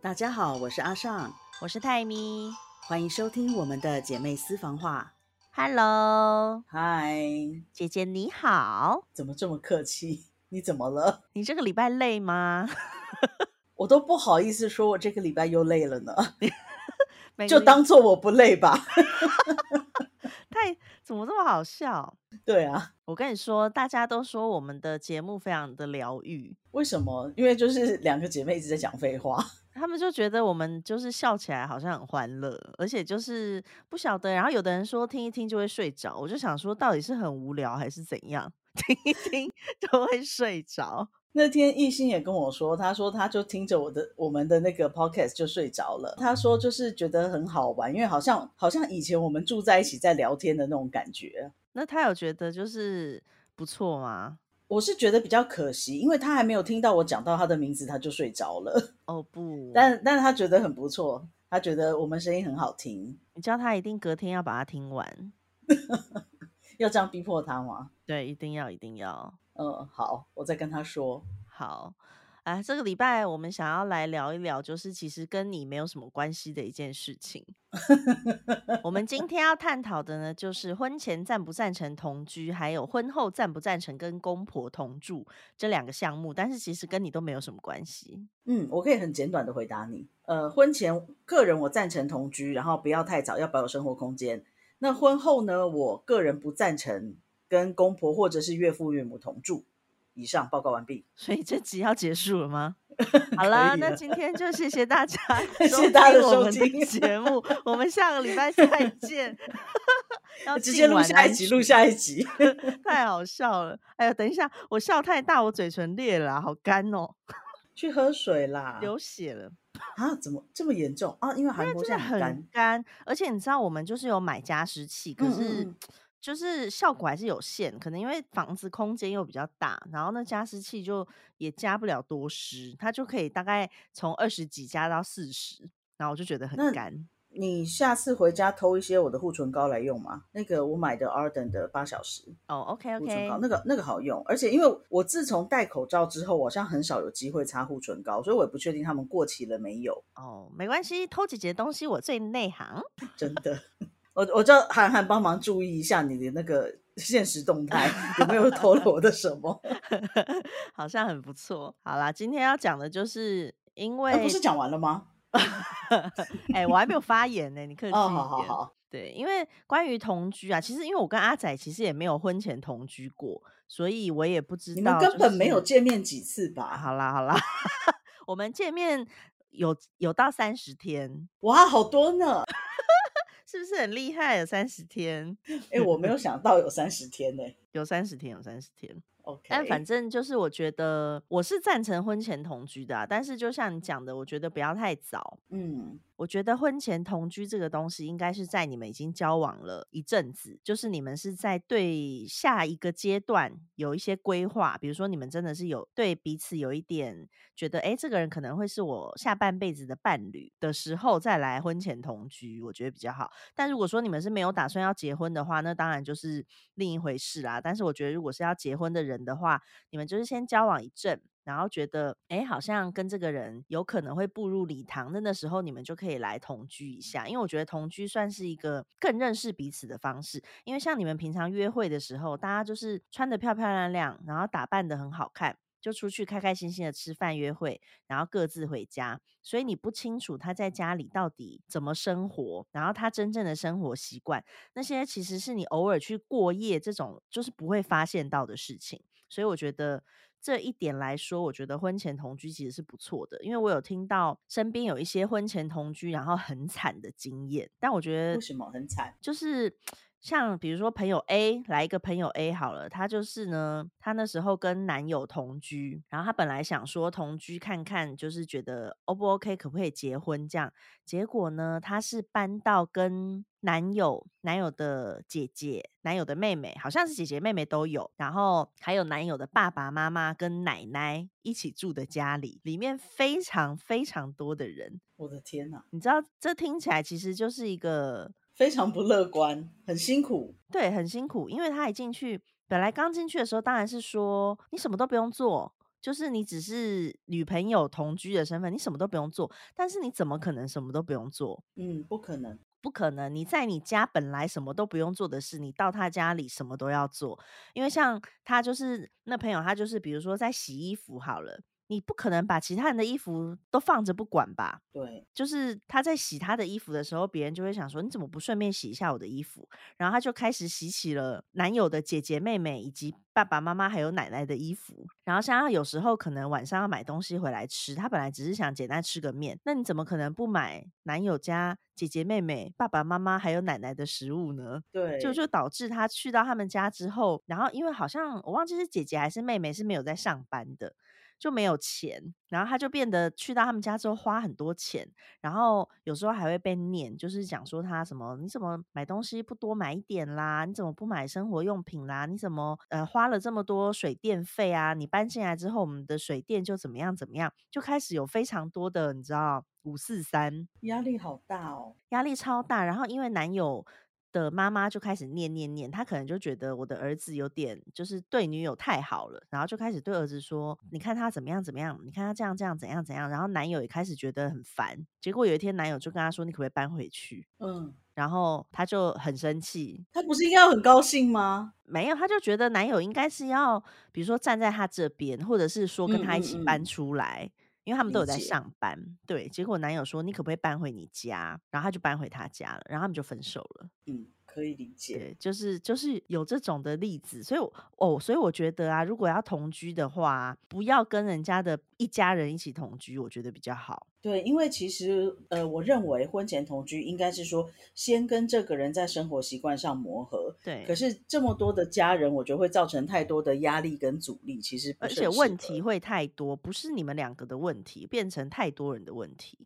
大家好，我是阿尚，我是泰咪，欢迎收听我们的姐妹私房话。Hello，嗨，姐姐你好，怎么这么客气？你怎么了？你这个礼拜累吗？我都不好意思说，我这个礼拜又累了呢，就当做我不累吧。太怎么这么好笑？对啊，我跟你说，大家都说我们的节目非常的疗愈，为什么？因为就是两个姐妹一直在讲废话。他们就觉得我们就是笑起来好像很欢乐，而且就是不晓得。然后有的人说听一听就会睡着，我就想说到底是很无聊还是怎样？听一听就会睡着。那天艺兴也跟我说，他说他就听着我的我们的那个 podcast 就睡着了。他说就是觉得很好玩，因为好像好像以前我们住在一起在聊天的那种感觉。那他有觉得就是不错吗？我是觉得比较可惜，因为他还没有听到我讲到他的名字，他就睡着了。哦不，但但是他觉得很不错，他觉得我们声音很好听，你叫他一定隔天要把它听完。要这样逼迫他吗？对，一定要，一定要。嗯，好，我再跟他说。好，啊，这个礼拜我们想要来聊一聊，就是其实跟你没有什么关系的一件事情。我们今天要探讨的呢，就是婚前赞不赞成同居，还有婚后赞不赞成跟公婆同住这两个项目，但是其实跟你都没有什么关系。嗯，我可以很简短的回答你。呃，婚前个人我赞成同居，然后不要太早，要保有生活空间。那婚后呢，我个人不赞成跟公婆或者是岳父岳母同住。以上报告完毕。所以这集要结束了吗？好了，那今天就谢谢大家，谢谢大家的收我们的听节目，我们下个礼拜再见。要直接录下一集，录下一集。太好笑了！哎呀，等一下，我笑太大，我嘴唇裂了啊，好干哦，去喝水啦！流血了，啊？怎么这么严重啊？因为韩国真的很干。而且你知道，我们就是有买加湿器，可嗯是就是效果还是有限，可能因为房子空间又比较大，然后那加湿器就也加不了多湿，它就可以大概从二十几加到四十，然后我就觉得很那干。你下次回家偷一些我的护唇膏来用吗？那个我买的 Arden 的八小时哦，OK 护唇 OK，膏，那个那个好用，而且因为我自从戴口罩之后，我好像很少有机会擦护唇膏，所以我也不确定他们过期了没有。哦，没关系，偷姐姐的东西我最内行。真的，我我叫涵涵帮忙注意一下你的那个现实动态，有没有 偷了我的什么？好像很不错。好啦，今天要讲的就是因为那、不是讲完了吗？哎、我还没有发言呢，你客气一点。哦，好好好，对，因为关于同居啊，其实因为我跟阿仔其实也没有婚前同居过，所以我也不知道、你们根本没有。见面几次吧？好啦好啦，我们见面有有到三十天，哇，好多呢！是不是很厉害？有三十天，哎，我没有想到有三十天呢。有三十天，有三十天。OK，但反正就是，我觉得我是赞成婚前同居的、啊，但是就像你讲的，我觉得不要太早。嗯，我觉得婚前同居这个东西，应该是在你们已经交往了一阵子，就是你们是在对下一个阶段有一些规划，比如说你们真的是有对彼此有一点觉得，哎，这个人可能会是我下半辈子的伴侣的时候，再来婚前同居，我觉得比较好。但如果说你们是没有打算要结婚的话，那当然就是另一回事啦。但是我觉得，如果是要结婚的人的话，你们就是先交往一阵。然后觉得，哎，好像跟这个人有可能会步入礼堂，那那时候你们就可以来同居一下，因为我觉得同居算是一个更认识彼此的方式。因为像你们平常约会的时候，大家就是穿的漂漂亮亮，然后打扮的很好看，就出去开开心心的吃饭约会，然后各自回家。所以你不清楚他在家里到底怎么生活，然后他真正的生活习惯，那些其实是你偶尔去过夜这种就是不会发现到的事情。所以我觉得。这一点来说，我觉得婚前同居其实是不错的，因为我有听到身边有一些婚前同居然后很惨的经验，但我觉得为什么很惨？就是像比如说朋友 A 来一个朋友 A 好了，她就是呢，她那时候跟男友同居，然后她本来想说同居看看，就是觉得 O 不 OK，可不可以结婚这样，结果呢，她是搬到跟男友、男友的姐姐、男友的妹妹，好像是姐姐妹妹都有，然后还有男友的爸爸妈妈跟奶奶一起住的家里，里面非常非常多的人，我的天哪，你知道这听起来其实就是一个非常不乐观，很辛苦。对，很辛苦，因为他一进去，本来刚进去的时候，当然是说你什么都不用做，就是你只是女朋友同居的身份，你什么都不用做。但是你怎么可能什么都不用做？嗯，不可能。不可能，你在你家本来什么都不用做的事，你到他家里什么都要做。因为像他就是那朋友，他就是比如说在洗衣服好了。你不可能把其他人的衣服都放着不管吧？对，就是他在洗他的衣服的时候，别人就会想说：“你怎么不顺便洗一下我的衣服？”然后他就开始洗起了男友的姐姐、妹妹以及爸爸妈妈还有奶奶的衣服。然后像他有时候可能晚上要买东西回来吃，他本来只是想简单吃个面，那你怎么可能不买男友家姐姐、妹妹、爸爸妈妈还有奶奶的食物呢？对，就就导致他去到他们家之后，然后因为好像我忘记是姐姐还是妹妹是没有在上班的。就没有钱，然后他就变得去到他们家之后花很多钱，然后有时候还会被念，就是讲说他什么你怎么买东西不多买一点啦？你怎么不买生活用品啦？你怎么呃花了这么多水电费啊？你搬进来之后，我们的水电就怎么样怎么样？就开始有非常多的你知道五四三，压力好大哦，压力超大。然后因为男友。的妈妈就开始念念念，她可能就觉得我的儿子有点就是对女友太好了，然后就开始对儿子说：“你看他怎么样怎么样，你看他这样这样怎样怎样。”然后男友也开始觉得很烦。结果有一天，男友就跟他说：“你可不可以搬回去？”嗯，然后他就很生气。他不是应该要很高兴吗？没有，他就觉得男友应该是要，比如说站在他这边，或者是说跟他一起搬出来。因为他们都有在上班，对。结果男友说：“你可不可以搬回你家？”然后他就搬回他家了，然后他们就分手了。嗯，可以理解。对，就是就是有这种的例子，所以哦，所以我觉得啊，如果要同居的话，不要跟人家的一家人一起同居，我觉得比较好。对，因为其实呃，我认为婚前同居应该是说先跟这个人在生活习惯上磨合。对。可是这么多的家人，我觉得会造成太多的压力跟阻力，其实而且问题会太多，不是你们两个的问题，变成太多人的问题。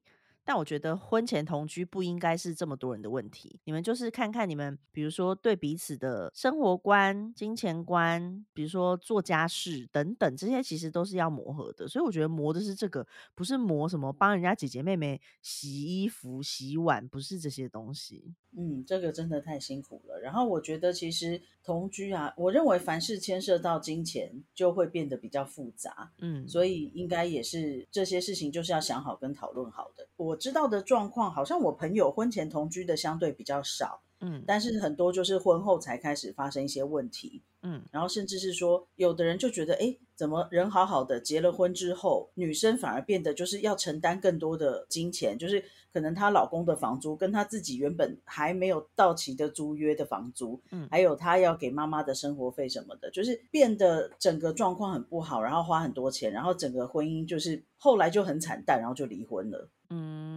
但我觉得婚前同居不应该是这么多人的问题。你们就是看看你们，比如说对彼此的生活观、金钱观，比如说做家事等等，这些其实都是要磨合的。所以我觉得磨的是这个，不是磨什么帮人家姐姐妹妹洗衣服、洗碗，不是这些东西。嗯，这个真的太辛苦了。然后我觉得其实同居啊，我认为凡是牵涉到金钱，就会变得比较复杂。嗯，所以应该也是这些事情就是要想好跟讨论好的。我我知道的状况，好像我朋友婚前同居的相对比较少。嗯，但是很多就是婚后才开始发生一些问题。嗯，然后甚至是说，有的人就觉得，哎，怎么人好好的，结了婚之后，女生反而变得就是要承担更多的金钱，就是可能她老公的房租跟她自己原本还没有到期的租约的房租，嗯，还有她要给妈妈的生活费什么的，就是变得整个状况很不好，然后花很多钱，然后整个婚姻就是后来就很惨淡，然后就离婚了。嗯，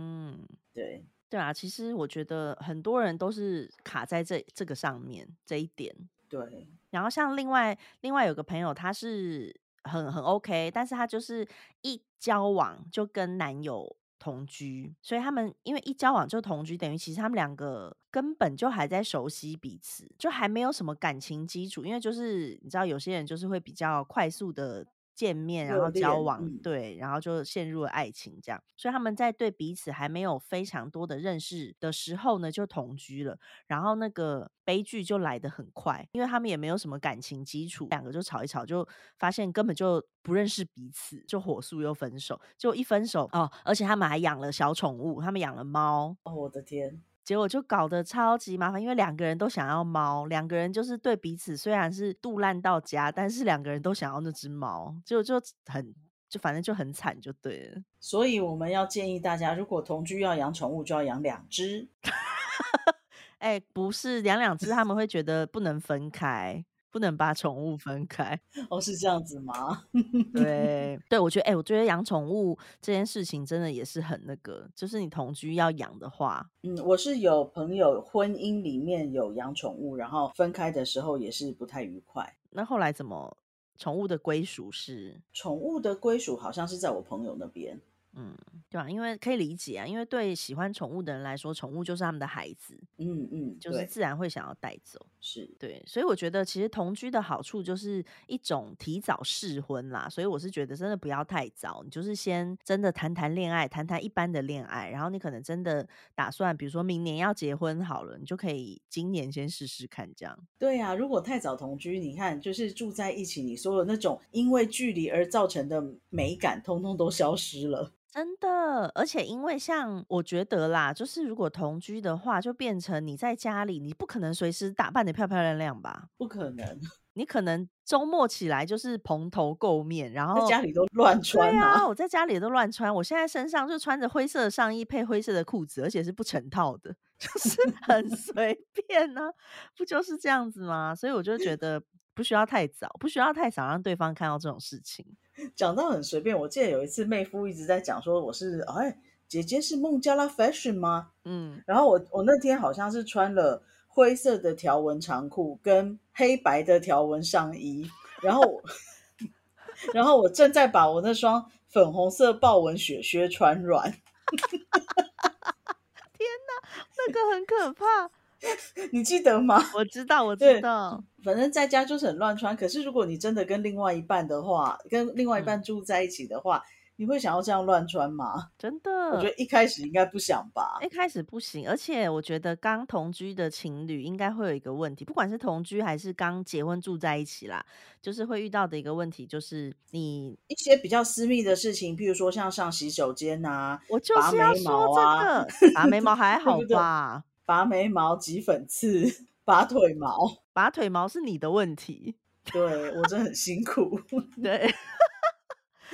对。啊，其实我觉得很多人都是卡在这这个上面这一点。对，然后像另外另外有个朋友，他是很很 OK，但是他就是一交往就跟男友同居，所以他们因为一交往就同居，等于其实他们两个根本就还在熟悉彼此，就还没有什么感情基础，因为就是你知道有些人就是会比较快速的。见面，然后交往，对，然后就陷入了爱情，这样。所以他们在对彼此还没有非常多的认识的时候呢，就同居了。然后那个悲剧就来得很快，因为他们也没有什么感情基础，两个就吵一吵，就发现根本就不认识彼此，就火速又分手。就一分手哦，而且他们还养了小宠物，他们养了猫。哦，我的天！结果就搞得超级麻烦，因为两个人都想要猫，两个人就是对彼此虽然是杜烂到家，但是两个人都想要那只猫，就就很就反正就很惨就对了。所以我们要建议大家，如果同居要养宠物，就要养两只。哎，不是养两只，他们会觉得不能分开。不能把宠物分开哦，是这样子吗？对 对，我觉得，哎，我觉得养宠物这件事情真的也是很那个，就是你同居要养的话，嗯，我是有朋友婚姻里面有养宠物，然后分开的时候也是不太愉快。那后来怎么？宠物的归属是？宠物的归属好像是在我朋友那边。嗯，对啊，因为可以理解啊，因为对喜欢宠物的人来说，宠物就是他们的孩子。嗯嗯，就是自然会想要带走。是，对，所以我觉得其实同居的好处就是一种提早试婚啦，所以我是觉得真的不要太早，你就是先真的谈谈恋爱，谈谈一般的恋爱，然后你可能真的打算，比如说明年要结婚好了，你就可以今年先试试看这样。对呀、如果太早同居，你看就是住在一起，你说的那种因为距离而造成的美感，通通都消失了。真的，而且因为像我觉得啦，就是如果同居的话，就变成你在家里，你不可能随时打扮的漂漂亮亮吧？不可能，你可能周末起来就是蓬头垢面，然后在家里都乱穿对啊，啊。我在家里都乱穿，我现在身上就穿着灰色的上衣配灰色的裤子，而且是不成套的，就是很随便呢、不就是这样子吗？所以我就觉得不需要太早，不需要太早让对方看到这种事情。讲到很随便，我记得有一次妹夫一直在讲说我是哎姐姐是孟加拉 fashion 吗？嗯，然后我我那天好像是穿了灰色的条纹长裤跟黑白的条纹上衣，然后 然后我正在把我那双粉红色豹纹雪靴穿软，那个很可怕。你记得吗？我知道，我知道。反正在家就是很乱穿，可是如果你真的跟另外一半的话，跟另外一嗯半住在一起的话，你会想要这样乱穿吗？真的我觉，得一开始应该不想吧。一开始不行，而且我觉得刚同居的情侣应该会有一个问题，不管是同居还是刚结婚住在一起啦，就是会遇到的一个问题，就是你，一些比较私密的事情，譬如说像上洗手间啊、我就是要说毛啊这个，拔眉毛还好吧？拔眉毛、挤粉刺、拔腿毛，拔腿毛是你的问题，对我真的很辛苦，对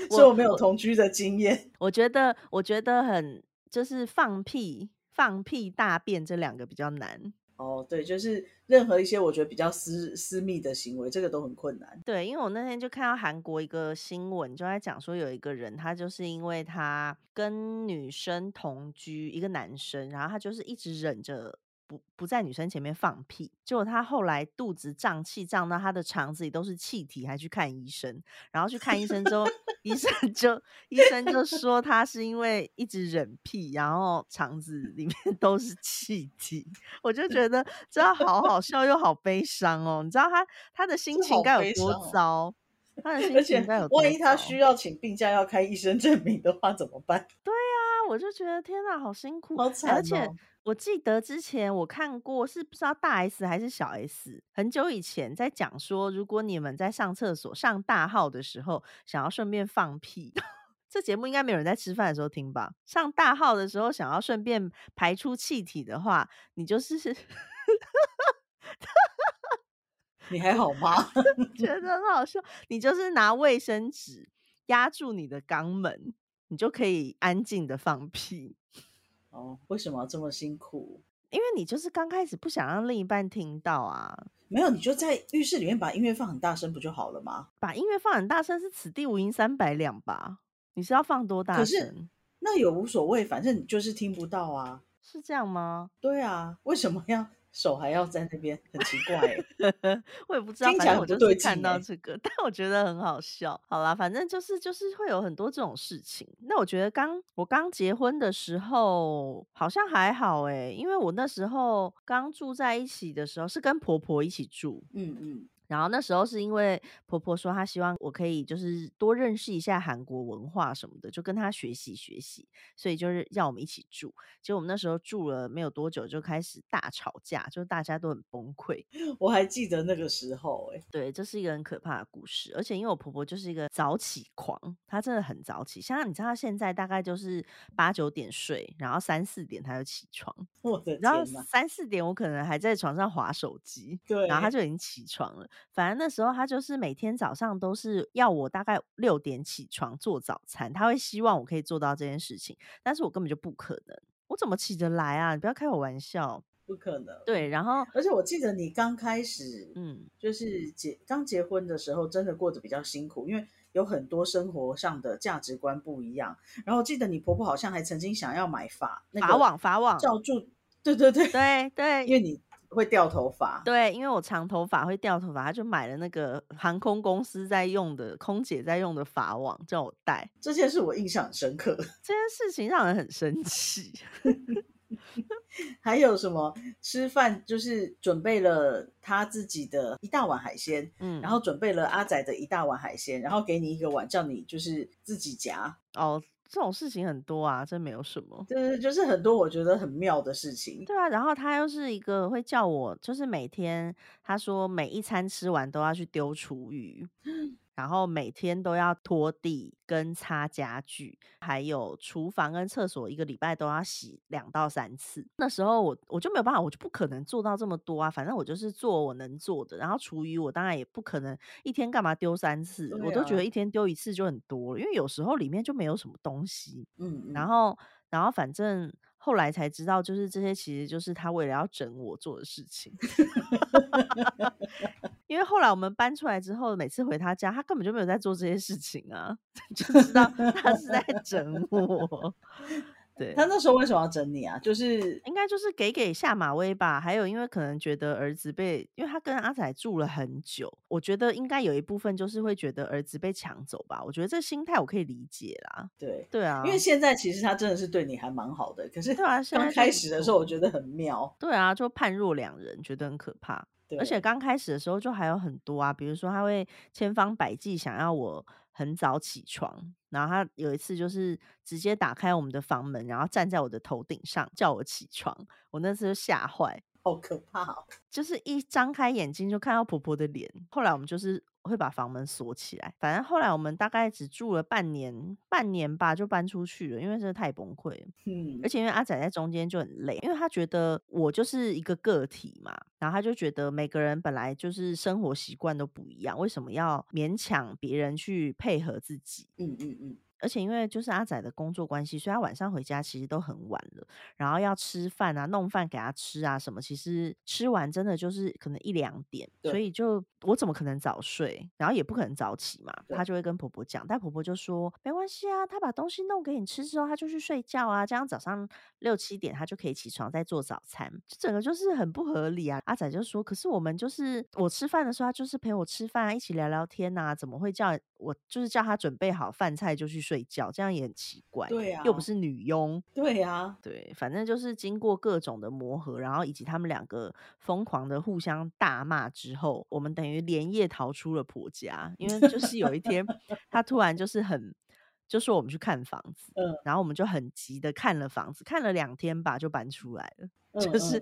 所以我没有同居的经验。我觉得，我觉得很就是放屁、放屁、大便这两个比较难。哦，对，就是任何一些我觉得比较私私密的行为，这个都很困难。对，因为我那天就看到韩国一个新闻，就在讲说有一个人，他就是因为他跟女生同居，一个男生，然后他就是一直忍着不不在女生前面放屁，结果他后来肚子胀气胀到他的肠子里都是气体，还去看医生，然后去看医生之后，医生 就医生就说他是因为一直忍屁，然后肠子里面都是气体，我就觉得这样 好好笑又好悲伤哦。你知道他他的心情该有多糟？他的心情该有多万一他需要请病假要开医生证明的话怎么办？对啊，我就觉得天哪，好辛苦，哎好惨而且哦！我记得之前我看过，是不知道大 S 还是小 S，很久以前在讲说，如果你们在上厕所上大号的时候，想要顺便放屁。这节目应该没有人在吃饭的时候听吧？上大号的时候想要顺便排出气体的话，你就是 你还好吗？觉得很好笑，你就是拿卫生纸压住你的肛门，你就可以安静的放屁。哦，为什么要这么辛苦？因为你就是刚开始不想让另一半听到啊，没有，你就在浴室里面把音乐放很大声不就好了吗？把音乐放很大声是此地无银三百两吧？你是要放多大可是声？那也无所谓，反正你就是听不到啊。是这样吗？对啊，为什么要手还要在那边？很奇怪欸。我也不知道，反正我就是看到欸这个，但我觉得很好笑。好啦，反正就是就是会有很多这种事情。那我觉得刚我刚结婚的时候好像还好诶、因为我那时候刚住在一起的时候是跟婆婆一起住，嗯嗯，然后那时候是因为婆婆说她希望我可以就是多认识一下韩国文化什么的，就跟她学习学习，所以就是要我们一起住。结果我们那时候住了没有多久就开始大吵架，就大家都很崩溃。我还记得那个时候、欸，对，这是一个很可怕的故事，而且因为我婆婆就是一个早起狂，她真的很早起。像你知道，她现在大概就是八九点睡，然后三四点她就起床，我的然后！三四点我可能还在床上划手机，对，然后她就已经起床了。反正那时候他就是每天早上都是要我大概六点起床做早餐，他会希望我可以做到这件事情，但是我根本就不可能，我怎么起得来啊？你不要开我玩笑。不可能。，对，然后而且我记得你刚开始，嗯，就是结刚结婚的时候，真的过得比较辛苦，因为有很多生活上的价值观不一样。然后我记得你婆婆好像还曾经想要买法那个法网法网，罩住，对对对，对对，因为你会掉头发，对，因为我长头发会掉头发，他就买了那个航空公司在用的空姐在用的发网，叫我戴。这件事我印象很深刻。这件事情让人很生气。还有什么吃饭就是准备了他自己的一大碗海鲜，嗯，然后准备了阿仔的一大碗海鲜，然后给你一个碗，叫你就是自己夹。哦，这种事情很多啊，真没有什么。对，就是很多我觉得很妙的事情。对啊，然后他又是一个会叫我，就是每天他说每一餐吃完都要去丢厨余。然后每天都要拖地跟擦家具，还有厨房跟厕所，一个礼拜都要洗两到三次。那时候我我就没有办法，我就不可能做到这么多啊。反正我就是做我能做的。然后厨余我当然也不可能一天干嘛丢三次，对我都觉啊得一天丢一次就很多了，因为有时候里面就没有什么东西。嗯嗯，然后然后反正后来才知道，就是这些其实就是他为了要整我做的事情。因为后来我们搬出来之后，每次回他家，他根本就没有在做这些事情啊，就知道他是在整我。对，他那时候为什么要整你啊？就是应该就是给给下马威吧。还有，因为可能觉得儿子被，因为他跟阿仔住了很久，我觉得应该有一部分就是会觉得儿子被抢走吧。我觉得这心态我可以理解啦。对，对啊，因为现在其实他真的是对你还蛮好的，可是对啊，刚开始的时候，我觉得很妙。对啊，就判若两人，觉得很可怕。对，而且刚开始的时候就还有很多啊，比如说他会千方百计想要我很早起床，然后他有一次就是直接打开我们的房门，然后站在我的头顶上叫我起床，我那次就吓坏，好可怕哦。就是一张开眼睛就看到婆婆的脸。后来我们就是会把房门锁起来，反正后来我们大概只住了半年，半年吧就搬出去了，因为真的太崩溃了。嗯而，且因为阿仔在中间就很累，因为他觉得我就是一个个体嘛，然后他就觉得每个人本来就是生活习惯都不一样，为什么要勉强别人去配合自己？嗯嗯嗯，而且因为就是阿仔的工作关系，所以他晚上回家其实都很晚了，然后要吃饭啊、弄饭给他吃啊什么，其实吃完真的就是可能一两点，所以就我怎么可能早睡，然后也不可能早起嘛，对。他就会跟婆婆讲，但婆婆就说没关系啊，他把东西弄给你吃之后，他就去睡觉啊，这样早上六七点他就可以起床再做早餐，这整个就是很不合理啊。阿仔就说，可是我们就是我吃饭的时候，他就是陪我吃饭啊，一起聊聊天呐、怎么会叫我就是叫他准备好饭菜就去睡觉，这样也很奇怪。对啊又不是女佣。对呀，对，反正就是经过各种的磨合，然后以及他们两个疯狂的互相大骂之后，我们等于连夜逃出了婆家。因为就是有一天，他突然就是很就说我们去看房子，嗯然后我们就很急的看了房子，看了两天吧就搬出来了，嗯就是、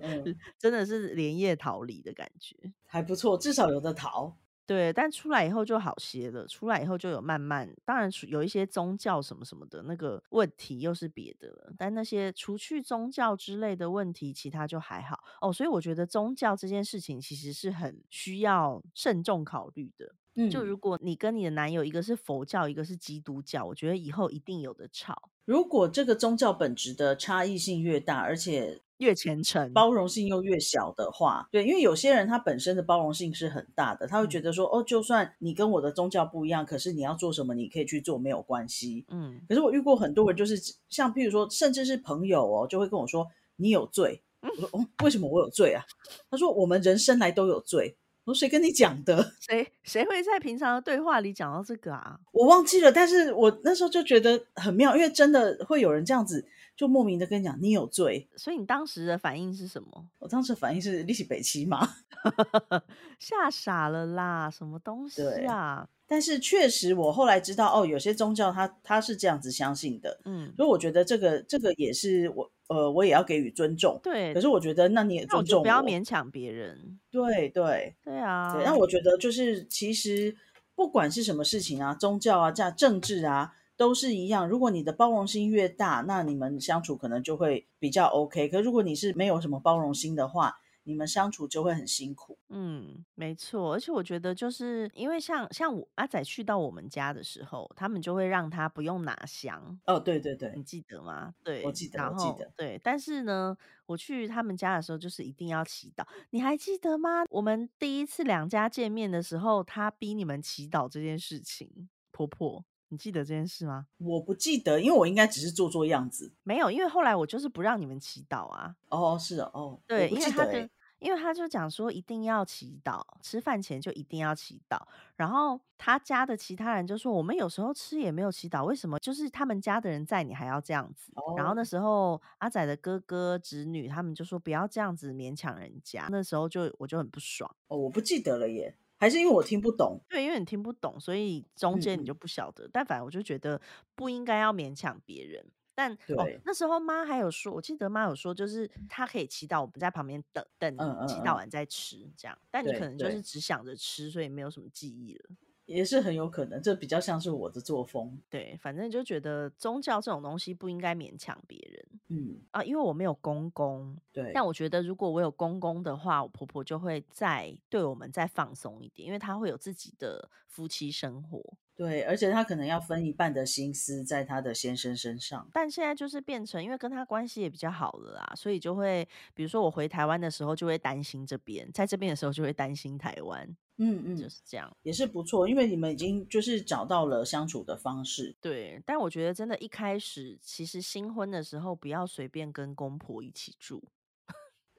真的是连夜逃离的感觉。还不错，至少有的逃。对，但出来以后就好些了。出来以后就有慢慢，当然有一些宗教什么什么的那个问题又是别的了。但那些除去宗教之类的问题，其他就还好哦。所以我觉得宗教这件事情其实是很需要慎重考虑的。嗯，就如果你跟你的男友一个是佛教，一个是基督教，我觉得以后一定有的吵，如果这个宗教本质的差异性越大，而且越虔诚。包容性又越小的话，对，因为有些人他本身的包容性是很大的，他会觉得说，哦，就算你跟我的宗教不一样，可是你要做什么，你可以去做，没有关系。嗯，可是我遇过很多人，就是像譬如说，甚至是朋友哦，就会跟我说你有罪。我说哦，为什么我有罪啊？他说我们人生来都有罪。我说谁跟你讲的？谁谁会在平常的对话里讲到这个啊？我忘记了，但是我那时候就觉得很妙，因为真的会有人这样子，就莫名的跟你讲你有罪。所以你当时的反应是什么？我当时反应是利息北七嘛，吓傻了啦！什么东西对啊？但是确实我后来知道哦，有些宗教它它是这样子相信的，嗯，所以我觉得这个这个也是我呃我也要给予尊重。对。可是我觉得那你也尊重就不要勉强别人。对对对啊，对，那我觉得就是其实不管是什么事情啊，宗教啊、这样政治啊，都是一样。如果你的包容心越大，那你们相处可能就会比较 OK。可如果你是没有什么包容心的话，你们相处就会很辛苦。嗯，没错，而且我觉得就是因为像像我阿仔去到我们家的时候，他们就会让他不用拿香，哦，对对对你，记得吗？对，我记得我记得对，但是呢，我去他们家的时候，就是一定要祈祷。你还记得吗？我们第一次两家见面的时候，他逼你们祈祷这件事情，婆婆，你记得这件事吗？我不记得，因为我应该只是做做样子。没有，因为后来我就是不让你们祈祷啊。哦，是哦，哦对，因为他跟记得哎。因为他就讲说一定要祈祷，吃饭前就一定要祈祷。然后他家的其他人就说，我们有时候吃也没有祈祷，为什么？就是他们家的人在，你还要这样子。然后那哦，时候阿仔的哥哥侄女他们就说不要这样子勉强人家。那时候就我就很不爽，哦，我不记得了耶，还是因为我听不懂。对，因为你听不懂，所以中间你就不晓得。但反正我就觉得不应该要勉强别人。但哦，对，那时候妈还有说，我记得妈有说，就是她可以祈祷，我们在旁边等等嗯嗯嗯，祈祷完再吃，这样。但你可能就是只想着吃，所以没有什么记忆了。也是很有可能，这比较像是我的作风。对，反正就觉得宗教这种东西不应该勉强别人嗯，啊，因为我没有公公，对，但我觉得如果我有公公的话，我婆婆就会再对我们再放松一点，因为她会有自己的夫妻生活。对，而且他可能要分一半的心思在他的先生身上。但现在就是变成，因为跟他关系也比较好了啦，所以就会，比如说我回台湾的时候就会担心这边，在这边的时候就会担心台湾，嗯嗯就，是这样。也是不错，因为你们已经就是找到了相处的方式。对，但我觉得真的，一开始其实新婚的时候不要随便跟公婆一起住。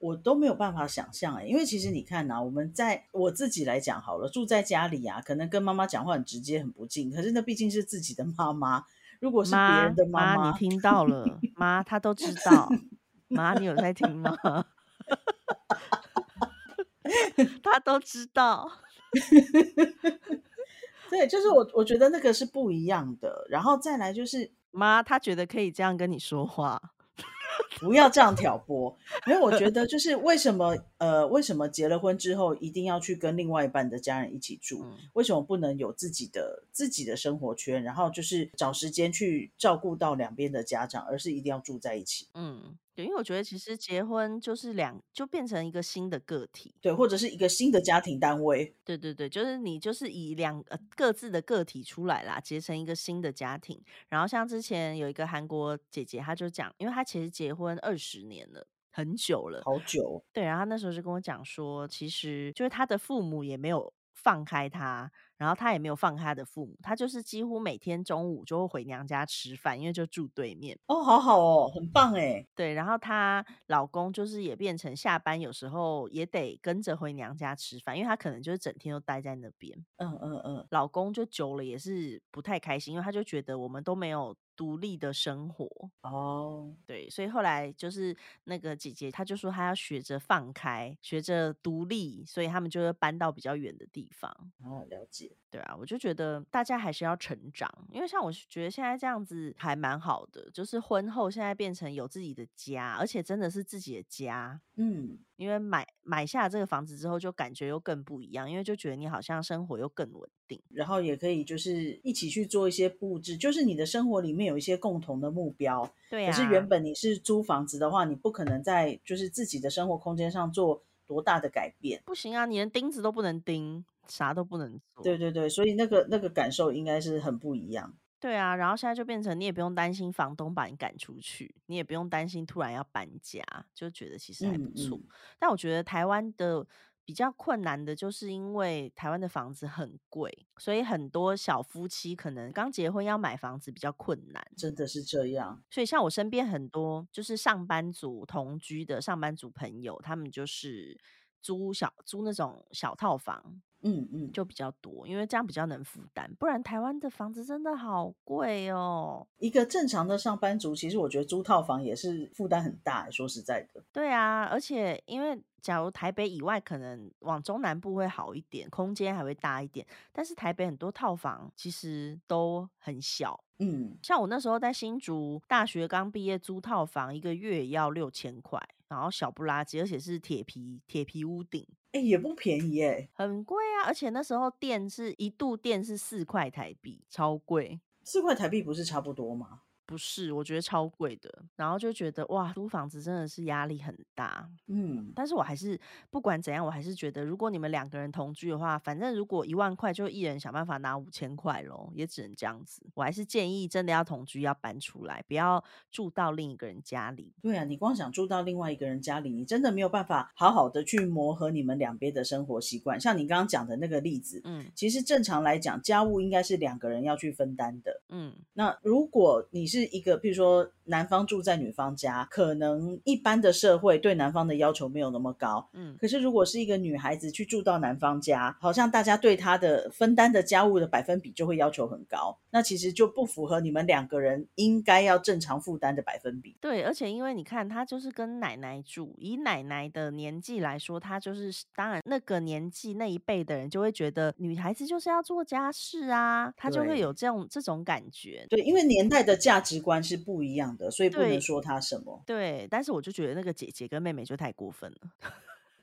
我都没有办法想象哎，因为其实你看呐、我们在我自己来讲好了，住在家里啊，可能跟妈妈讲话很直接、很不敬，可是那毕竟是自己的妈妈，如果是别人妈的妈妈，你妈，听到了？妈，她都知道。妈，你有在听吗？她都知道。对，就是我我觉得那个是不一样的。然后再来就是妈，她觉得可以这样跟你说话。不要这样挑拨，因为我觉得就是为什么呃，为什么结了婚之后一定要去跟另外一半的家人一起住？嗯，为什么不能有自己的自己的生活圈，然后就是找时间去照顾到两边的家长，而是一定要住在一起？嗯，对，因为我觉得其实结婚就是两，就变成一个新的个体。对，或者是一个新的家庭单位。对对对，就是你就是以两呃各自的个体出来啦，结成一个新的家庭。然后像之前有一个韩国姐姐，她就讲，因为她其实结婚二十年了，很久了。好久，对，然后她那时候就跟我讲说，其实就是她的父母也没有放开她，然后她也没有放开她的父母，她就是几乎每天中午就会回娘家吃饭，因为就住对面。哦，好好哦，很棒哎。对，然后她老公就是也变成下班有时候也得跟着回娘家吃饭，因为他可能就是整天都待在那边。嗯嗯嗯，老公就久了也是不太开心，因为他就觉得我们都没有独立的生活。哦，对，所以后来就是那个姐姐，她就说她要学着放开，学着独立，所以他们就会搬到比较远的地方。啊，了解。对啊，我就觉得大家还是要成长，因为像我觉得现在这样子还蛮好的，就是婚后现在变成有自己的家，而且真的是自己的家。嗯，因为买买下这个房子之后，就感觉又更不一样，因为就觉得你好像生活又更稳定。然后也可以就是一起去做一些布置，就是你的生活里面有一些共同的目标。对可是原啊，本你是租房子的话，你不可能在就是自己的生活空间上做多大的改变。不行啊，你连钉子都不能钉，啥都不能做。对对对，所以那个那个感受应该是很不一样。对啊，然后现在就变成你也不用担心房东把你赶出去，你也不用担心突然要搬家，就觉得其实还不嗯错。嗯，但我觉得台湾的比较困难的，就是因为台湾的房子很贵，所以很多小夫妻可能刚结婚要买房子比较困难。真的是这样。所以像我身边很多就是上班族同居的上班族朋友，他们就是租小租那种小套房嗯嗯，就比较多，因为这样比较能负担。不然台湾的房子真的好贵哦。一个正常的上班族，其实我觉得租套房也是负担很大。说实在的，对啊，而且因为假如台北以外，可能往中南部会好一点，空间还会大一点。但是台北很多套房其实都很小，嗯，像我那时候在新竹大学刚毕业租套房，一个月也要六千块，然后小不拉几，而且是铁皮铁皮屋顶，哎，也不便宜哎，很贵啊！而且那时候电是一度电是四块台币，超贵。四块台币不是差不多吗？不是，我觉得超贵的，然后就觉得哇，租房子真的是压力很大。嗯，但是我还是不管怎样，我还是觉得，如果你们两个人同居的话，反正如果一万块，就一人想办法拿五千块咯，也只能这样子。我还是建议，真的要同居要搬出来，不要住到另一个人家里。对啊，你光想住到另外一个人家里，你真的没有办法好好的去磨合你们两边的生活习惯。像你刚刚讲的那个例子，嗯其实正常来讲，家务应该是两个人要去分担的。嗯那如果你是一个，譬如说男方住在女方家，可能一般的社会对男方的要求没有那么高。嗯，可是如果是一个女孩子去住到男方家，好像大家对她的分担的家务的百分比就会要求很高，那其实就不符合你们两个人应该要正常负担的百分比。对，而且因为你看，她就是跟奶奶住，以奶奶的年纪来说，她就是当然那个年纪那一辈的人就会觉得女孩子就是要做家事啊，她就会有这种这种感觉。对，因为年代的价值观是不一样的，所以不能说他什么。对，但是我就觉得那个姐姐跟妹妹就太过分了。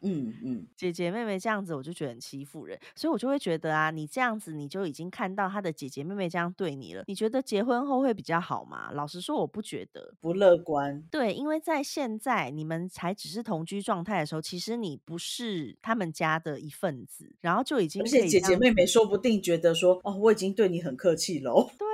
嗯嗯，姐姐妹妹这样子，我就觉得很欺负人，所以我就会觉得啊，你这样子你就已经看到他的姐姐妹妹这样对你了，你觉得结婚后会比较好吗？老实说，我不觉得。不乐观。对，因为在现在你们才只是同居状态的时候，其实你不是他们家的一份子，然后就已经而且姐姐妹妹说不定觉得说，哦，我已经对你很客气喽。对，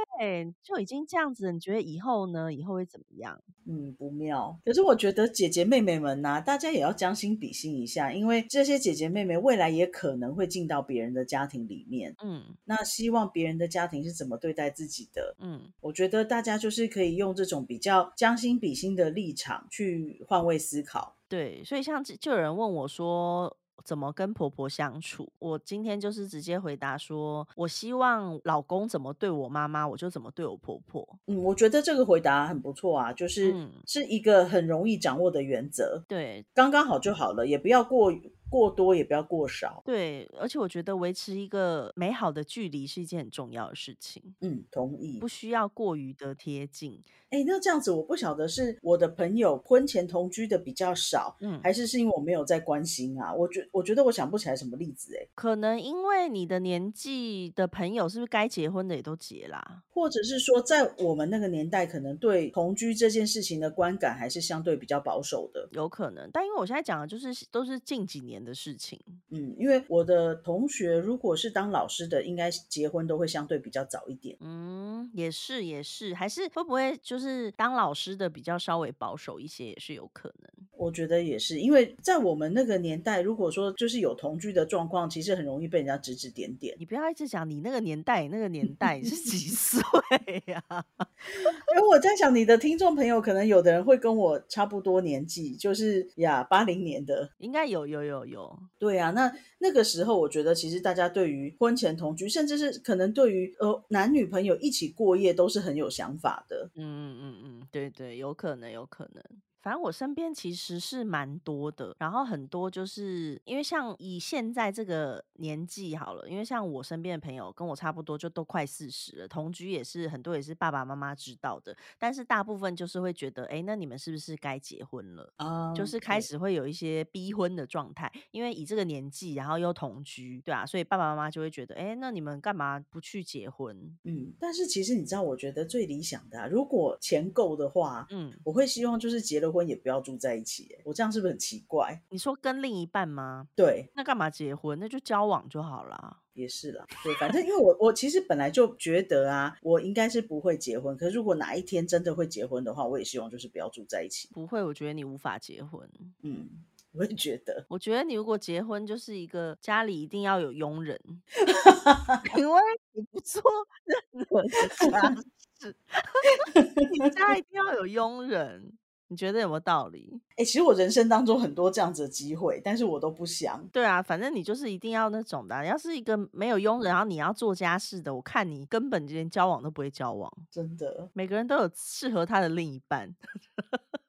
就已经这样子，你觉得以后呢？以后会怎么样？嗯，不妙。可是我觉得姐姐妹妹们呐、大家也要将心比心一下，因为这些姐姐妹妹未来也可能会进到别人的家庭里面。嗯那希望别人的家庭是怎么对待自己的？嗯，我觉得大家就是可以用这种比较将心比心的立场去换位思考。对，所以像就就有人问我说。怎么跟婆婆相处？我今天就是直接回答说，我希望老公怎么对我妈妈，我就怎么对我婆婆。嗯，我觉得这个回答很不错啊，就是、嗯是一个很容易掌握的原则，对刚刚好就好了，也不要过过多，也不要过少。对，而且我觉得维持一个美好的距离是一件很重要的事情，嗯，同意不。需要过于的贴近。哎，那这样子我不晓得是我的朋友婚前同居的比较少，嗯，还是是因为我没有在关心啊？我觉我觉得我想不起来什么例子哎，可能因为你的年纪的朋友是不是该结婚的也都结啦？或者是说在我们那个年代，可能对同居这件事情的观感还是相对比较保守的。有可能，但因为我现在讲的就是都是近几年的事情。嗯，因为我的同学如果是当老师的，应该结婚都会相对比较早一点。嗯，也是也是，还是会不会就是当老师的比较稍微保守一些，也是有可能。我觉得也是，因为在我们那个年代，如果说就是有同居的状况，其实很容易被人家指指点点。你不要一直讲你那个年代，那个年 代是几岁呀、因 为我在想，你的听众朋友可能有的人会跟我差不多年纪，就是呀八零年的。应该有有有有，对啊，那那个时候，我觉得其实大家对于婚前同居，甚至是可能对于呃男女朋友一起过夜，都是很有想法的。嗯嗯嗯嗯，对对，有可能有可能。反正我身边其实是蛮多的，然后很多就是因为像以现在这个年纪好了，因为像我身边的朋友跟我差不多，就都快四十了，同居也是很多也是爸爸妈妈知道的，但是大部分就是会觉得，哎，那你们是不是该结婚了？啊就是开始会有一些逼婚的状态，因为以这个年纪，然后又同居，对啊，所以爸爸妈妈就会觉得，哎，那你们干嘛不去结婚？嗯，但是其实你知道，我觉得最理想的、啊，如果钱够的话，嗯，我会希望就是结了婚也不要住在一起。欸我这样是不是很奇怪？你说跟另一半吗？对，那干嘛结婚？那就交往就好了。也是啦。对，反正因为我我其实本来就觉得啊，我应该是不会结婚。可是如果哪一天真的会结婚的话，我也希望就是不要住在一起。不会，我觉得你无法结婚。嗯，我也觉得。我觉得你如果结婚，就是一个家里一定要有佣人，因为你不做任何的家事，你家一定要有佣人。你觉得有没有道理？哎、其实我人生当中很多这样子的机会，但是我都不想。对啊，反正你就是一定要那种的啊。要是一个没有佣人，然后你要做家事的，我看你根本连交往都不会交往。真的，每个人都有适合他的另一半，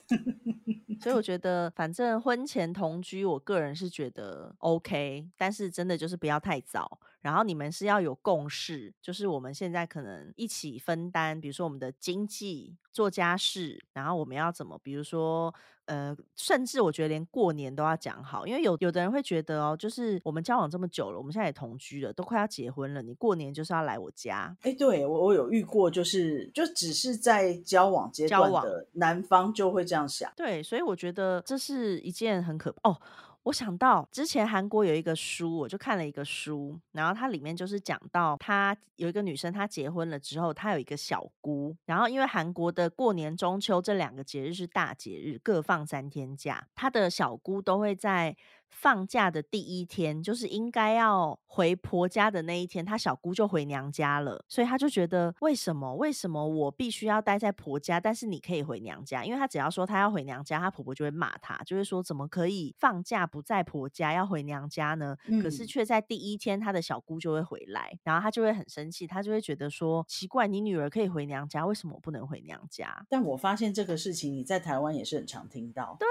所以我觉得，反正婚前同居，我个人是觉得 OK，但是真的就是不要太早。然后你们是要有共识，就是我们现在可能一起分担，比如说我们的经济、做家事，然后我们要怎么，比如说。呃，甚至我觉得连过年都要讲好，因为有有的人会觉得哦，就是我们交往这么久了，我们现在也同居了，都快要结婚了，你过年就是要来我家，哎、对我我有遇过，就是就只是在交往阶段交往的男方就会这样想。对，所以我觉得这是一件很可哦。我想到之前韩国有一个书，我就看了一个书，然后它里面就是讲到，她有一个女生，她结婚了之后，她有一个小姑，然后因为韩国的过年、中秋这两个节日是大节日，各放三天假，她的小姑都会在放假的第一天，就是应该要回婆家的那一天，她小姑就回娘家了，所以她就觉得为什么为什么我必须要待在婆家，但是你可以回娘家？因为她只要说她要回娘家，她婆婆就会骂她，就会说怎么可以放假不在婆家要回娘家呢？可是却在第一天她的小姑就会回来，然后她就会很生气，她就会觉得说奇怪，你女儿可以回娘家，为什么我不能回娘家？但我发现这个事情你在台湾也是很常听到。对。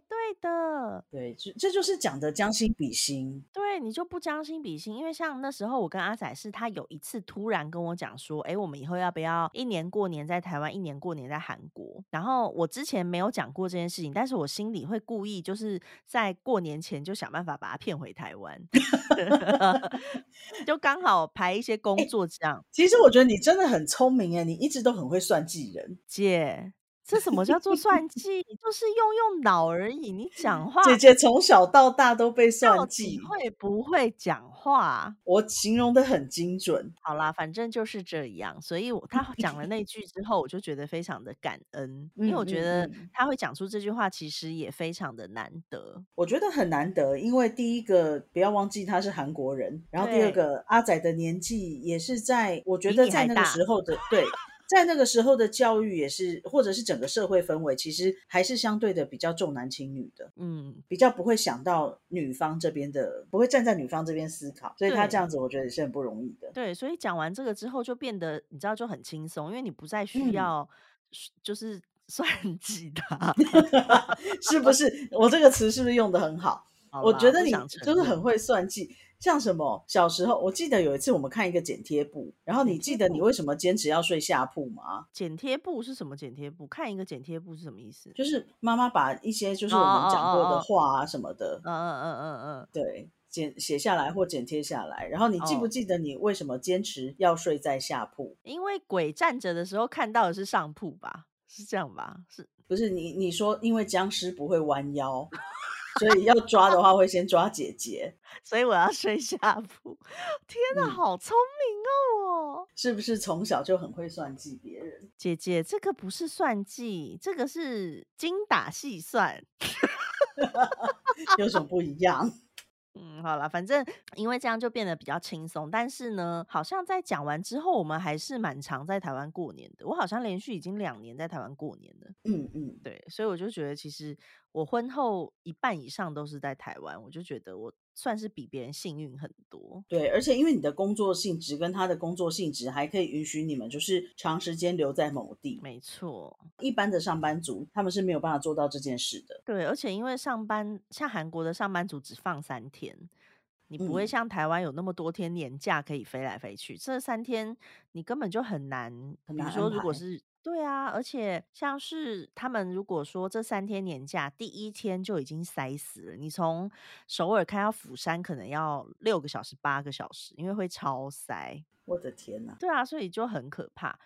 对的，对，这这就是讲的将心比心。对你就不将心比心，因为像那时候我跟阿仔是，他有一次突然跟我讲说，哎，我们以后要不要一年过年在台湾，一年过年在韩国？然后我之前没有讲过这件事情，但是我心里会故意就是在过年前就想办法把他骗回台湾，就刚好排一些工作这样。其实我觉得你真的很聪明哎，你一直都很会算计人，姐。这什么叫做算计？就是用用脑而已。你讲 话，姐姐从小到大都被算计，会不会讲话？我形容的很精准。好啦，反正就是这样。所以他讲了那句之后，我就觉得非常的感恩，因为我觉得他会讲出这句话，其实也非常的难得。我觉得很难得，因为第一个不要忘记他是韩国人，然后第二个阿仔的年纪也是在，我觉得在那个时候的对。在那个时候的教育也是，或者是整个社会氛围，其实还是相对的比较重男轻女的，嗯，比较不会想到女方这边的，不会站在女方这边思考，所以他这样子，我觉得也是很不容易的。对，所以讲完这个之后，就变得你知道就很轻松，因为你不再需要就是 算计他，是不是？我这个词是不是用的很好？我觉得你就是很会算计。像什么？小时候我记得有一次我们看一个剪贴布，然后你记得你为什么坚持要睡下铺吗？剪贴布是什么？剪贴布看一个剪贴布是什么意思？就是妈妈把一些就是我们讲过的话啊什么的，嗯嗯嗯嗯嗯，对，剪写下来或剪贴下来。然后你记不记得你为什么坚持要睡在下铺？因为鬼站着的时候看到的是上铺吧？是这样吧？是不是你你说因为僵尸不会弯腰？所以要抓的话，会先抓姐姐，所以我要睡下铺。天哪，好聪明哦！是不是从小就很会算计别人？姐姐，这个不是算计，这个是精打细算。有什么不一样？嗯，好了，反正因为这样就变得比较轻松。但是呢，好像在讲完之后，我们还是蛮常在台湾过年的。我好像连续已经两年在台湾过年了。嗯嗯，对，所以我就觉得其实。我婚后一半以上都是在台湾，我就觉得我算是比别人幸运很多。对，而且因为你的工作性质跟他的工作性质，还可以允许你们就是长时间留在某地。没错，一般的上班族他们是没有办法做到这件事的。对，而且因为上班像韩国的上班族只放三天，你不会像台湾有那么多天年假可以飞来飞去，这三天你根本就很难。比如说，如果是对啊，而且像是他们如果说这三天年假第一天就已经塞死了，你从首尔开到釜山可能要六个小时、八个小时，因为会超塞。我的天哪！对啊，所以就很可怕。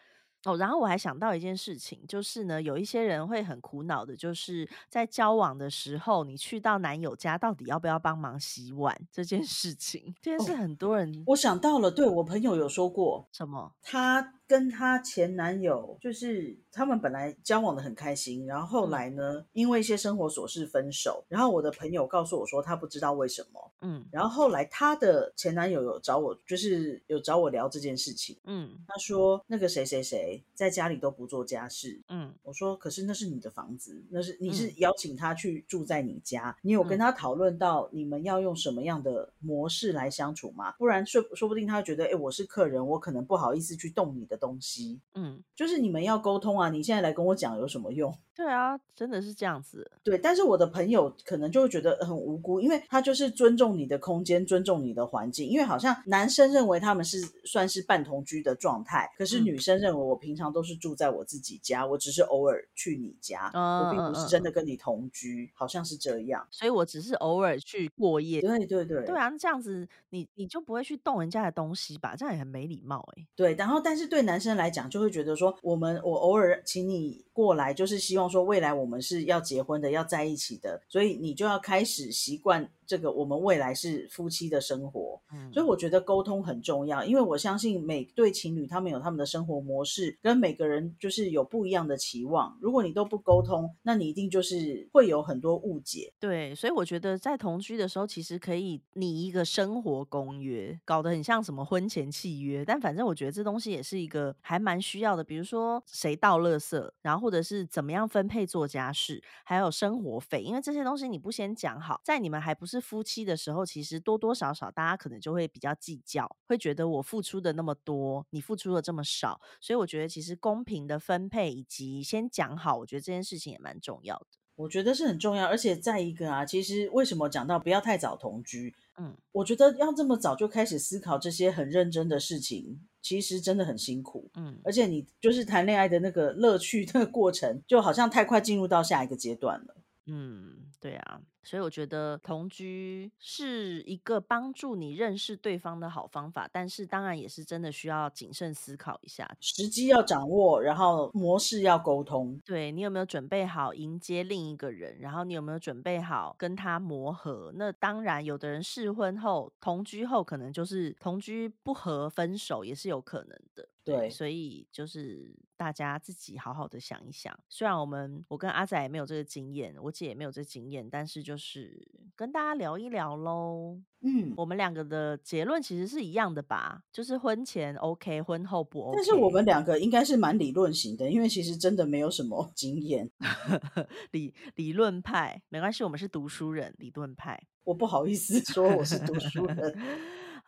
哦，然后我还想到一件事情，就是呢，有一些人会很苦恼的，就是在交往的时候，你去到男友家，到底要不要帮忙洗碗这件事情？这件事很多人，我想到了，对我朋友有说过什么？他。跟她前男友就是他们本来交往的很开心，然后后来呢，因为一些生活琐事分手。然后我的朋友告诉我说，他不知道为什么。嗯，然后后来她的前男友有找我，就是有找我聊这件事情。嗯，他说那个谁谁谁在家里都不做家事。嗯，我说可是那是你的房子，那是你是邀请他去住在你家，你有跟他讨论到你们要用什么样的模式来相处吗？不然说说不定他觉得，哎，我是客人，我可能不好意思去动你的。东西，嗯，就是你们要沟通啊！你现在来跟我讲有什么用？对啊，真的是这样子。对，但是我的朋友可能就会觉得很无辜，因为他就是尊重你的空间，尊重你的环境。因为好像男生认为他们是算是半同居的状态，可是女生认为我平常都是住在我自己家，我只是偶尔去你家，我并不是真的跟你同居，好像是这样。所以我只是偶尔去过夜。对对对，对啊，这样子你你就不会去动人家的东西吧？这样也很没礼貌哎。对，然后但是对男男生来讲，就会觉得说，我们我偶尔请你过来，就是希望说未来我们是要结婚的，要在一起的，所以你就要开始习惯。这个我们未来是夫妻的生活。嗯，所以我觉得沟通很重要，因为我相信每对情侣他们有他们的生活模式，跟每个人就是有不一样的期望。如果你都不沟通，那你一定就是会有很多误解。对，所以我觉得在同居的时候，其实可以拟一个生活公约，搞得很像什么婚前契约。但反正我觉得这东西也是一个还蛮需要的，比如说谁倒垃圾，然后或者是怎么样分配做家事，还有生活费，因为这些东西你不先讲好，在你们还不是夫妻的时候，其实多多少少大家可能就会比较计较，会觉得我付出的那么多，你付出的这么少，所以我觉得其实公平的分配以及先讲好，我觉得这件事情也蛮重要的。我觉得是很重要，而且再一个啊，其实为什么讲到不要太早同居？嗯，我觉得要这么早就开始思考这些很认真的事情，其实真的很辛苦。嗯，而且你就是谈恋爱的那个乐趣那个过程，就好像太快进入到下一个阶段了。嗯，对啊，所以我觉得同居是一个帮助你认识对方的好方法，但是当然也是真的需要谨慎思考一下，时机要掌握，然后模式要沟通。对你有没有准备好迎接另一个人，然后你有没有准备好跟他磨合？那当然，有的人试婚后同居后，可能就是同居不和分手也是有可能的。对，所以就是大家自己好好的想一想。虽然我们我跟阿仔也没有这个经验，我姐也没有这经验，但是就是跟大家聊一聊喽。嗯，我们两个的结论其实是一样的吧，就是婚前 OK，婚后不 OK。但是我们两个应该是蛮理论型的，因为其实真的没有什么 经验。理理论派没关系，我们是读书人，理论派。我不好意思说我是读书人。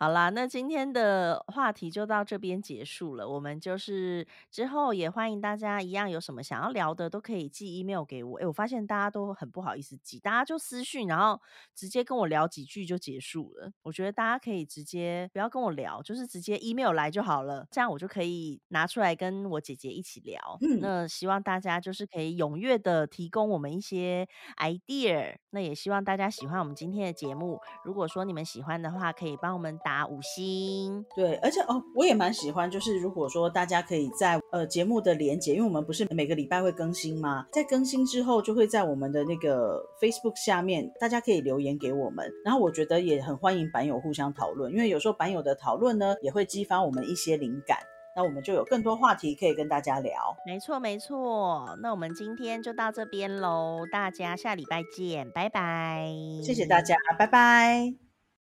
好啦，那今天的话题就到这边结束了。我们就是之后也欢迎大家一样有什么想要聊的，都可以寄 email 给我。哎，我发现大家都很不好意思寄，大家就私讯，然后直接跟我聊几句就结束了。我觉得大家可以直接不要跟我聊，就是直接 email 来就好了，这样我就可以拿出来跟我姐姐一起聊。嗯那希望大家就是可以踊跃的提供我们一些 idea。那也希望大家喜欢我们今天的节目。如果说你们喜欢的话，可以帮我们打五星。对，而且哦，我也蛮喜欢，就是如果说大家可以在呃节目的连接，因为我们不是每个礼拜会更新吗？在更新之后，就会在我们的那个 Facebook 下面，大家可以留言给我们。然后我觉得也很欢迎版友互相讨论，因为有时候版友的讨论呢，也会激发我们一些灵感，那我们就有更多话题可以跟大家聊。没错，没错。那我们今天就到这边喽，大家下礼拜见，拜拜。谢谢大家，拜拜。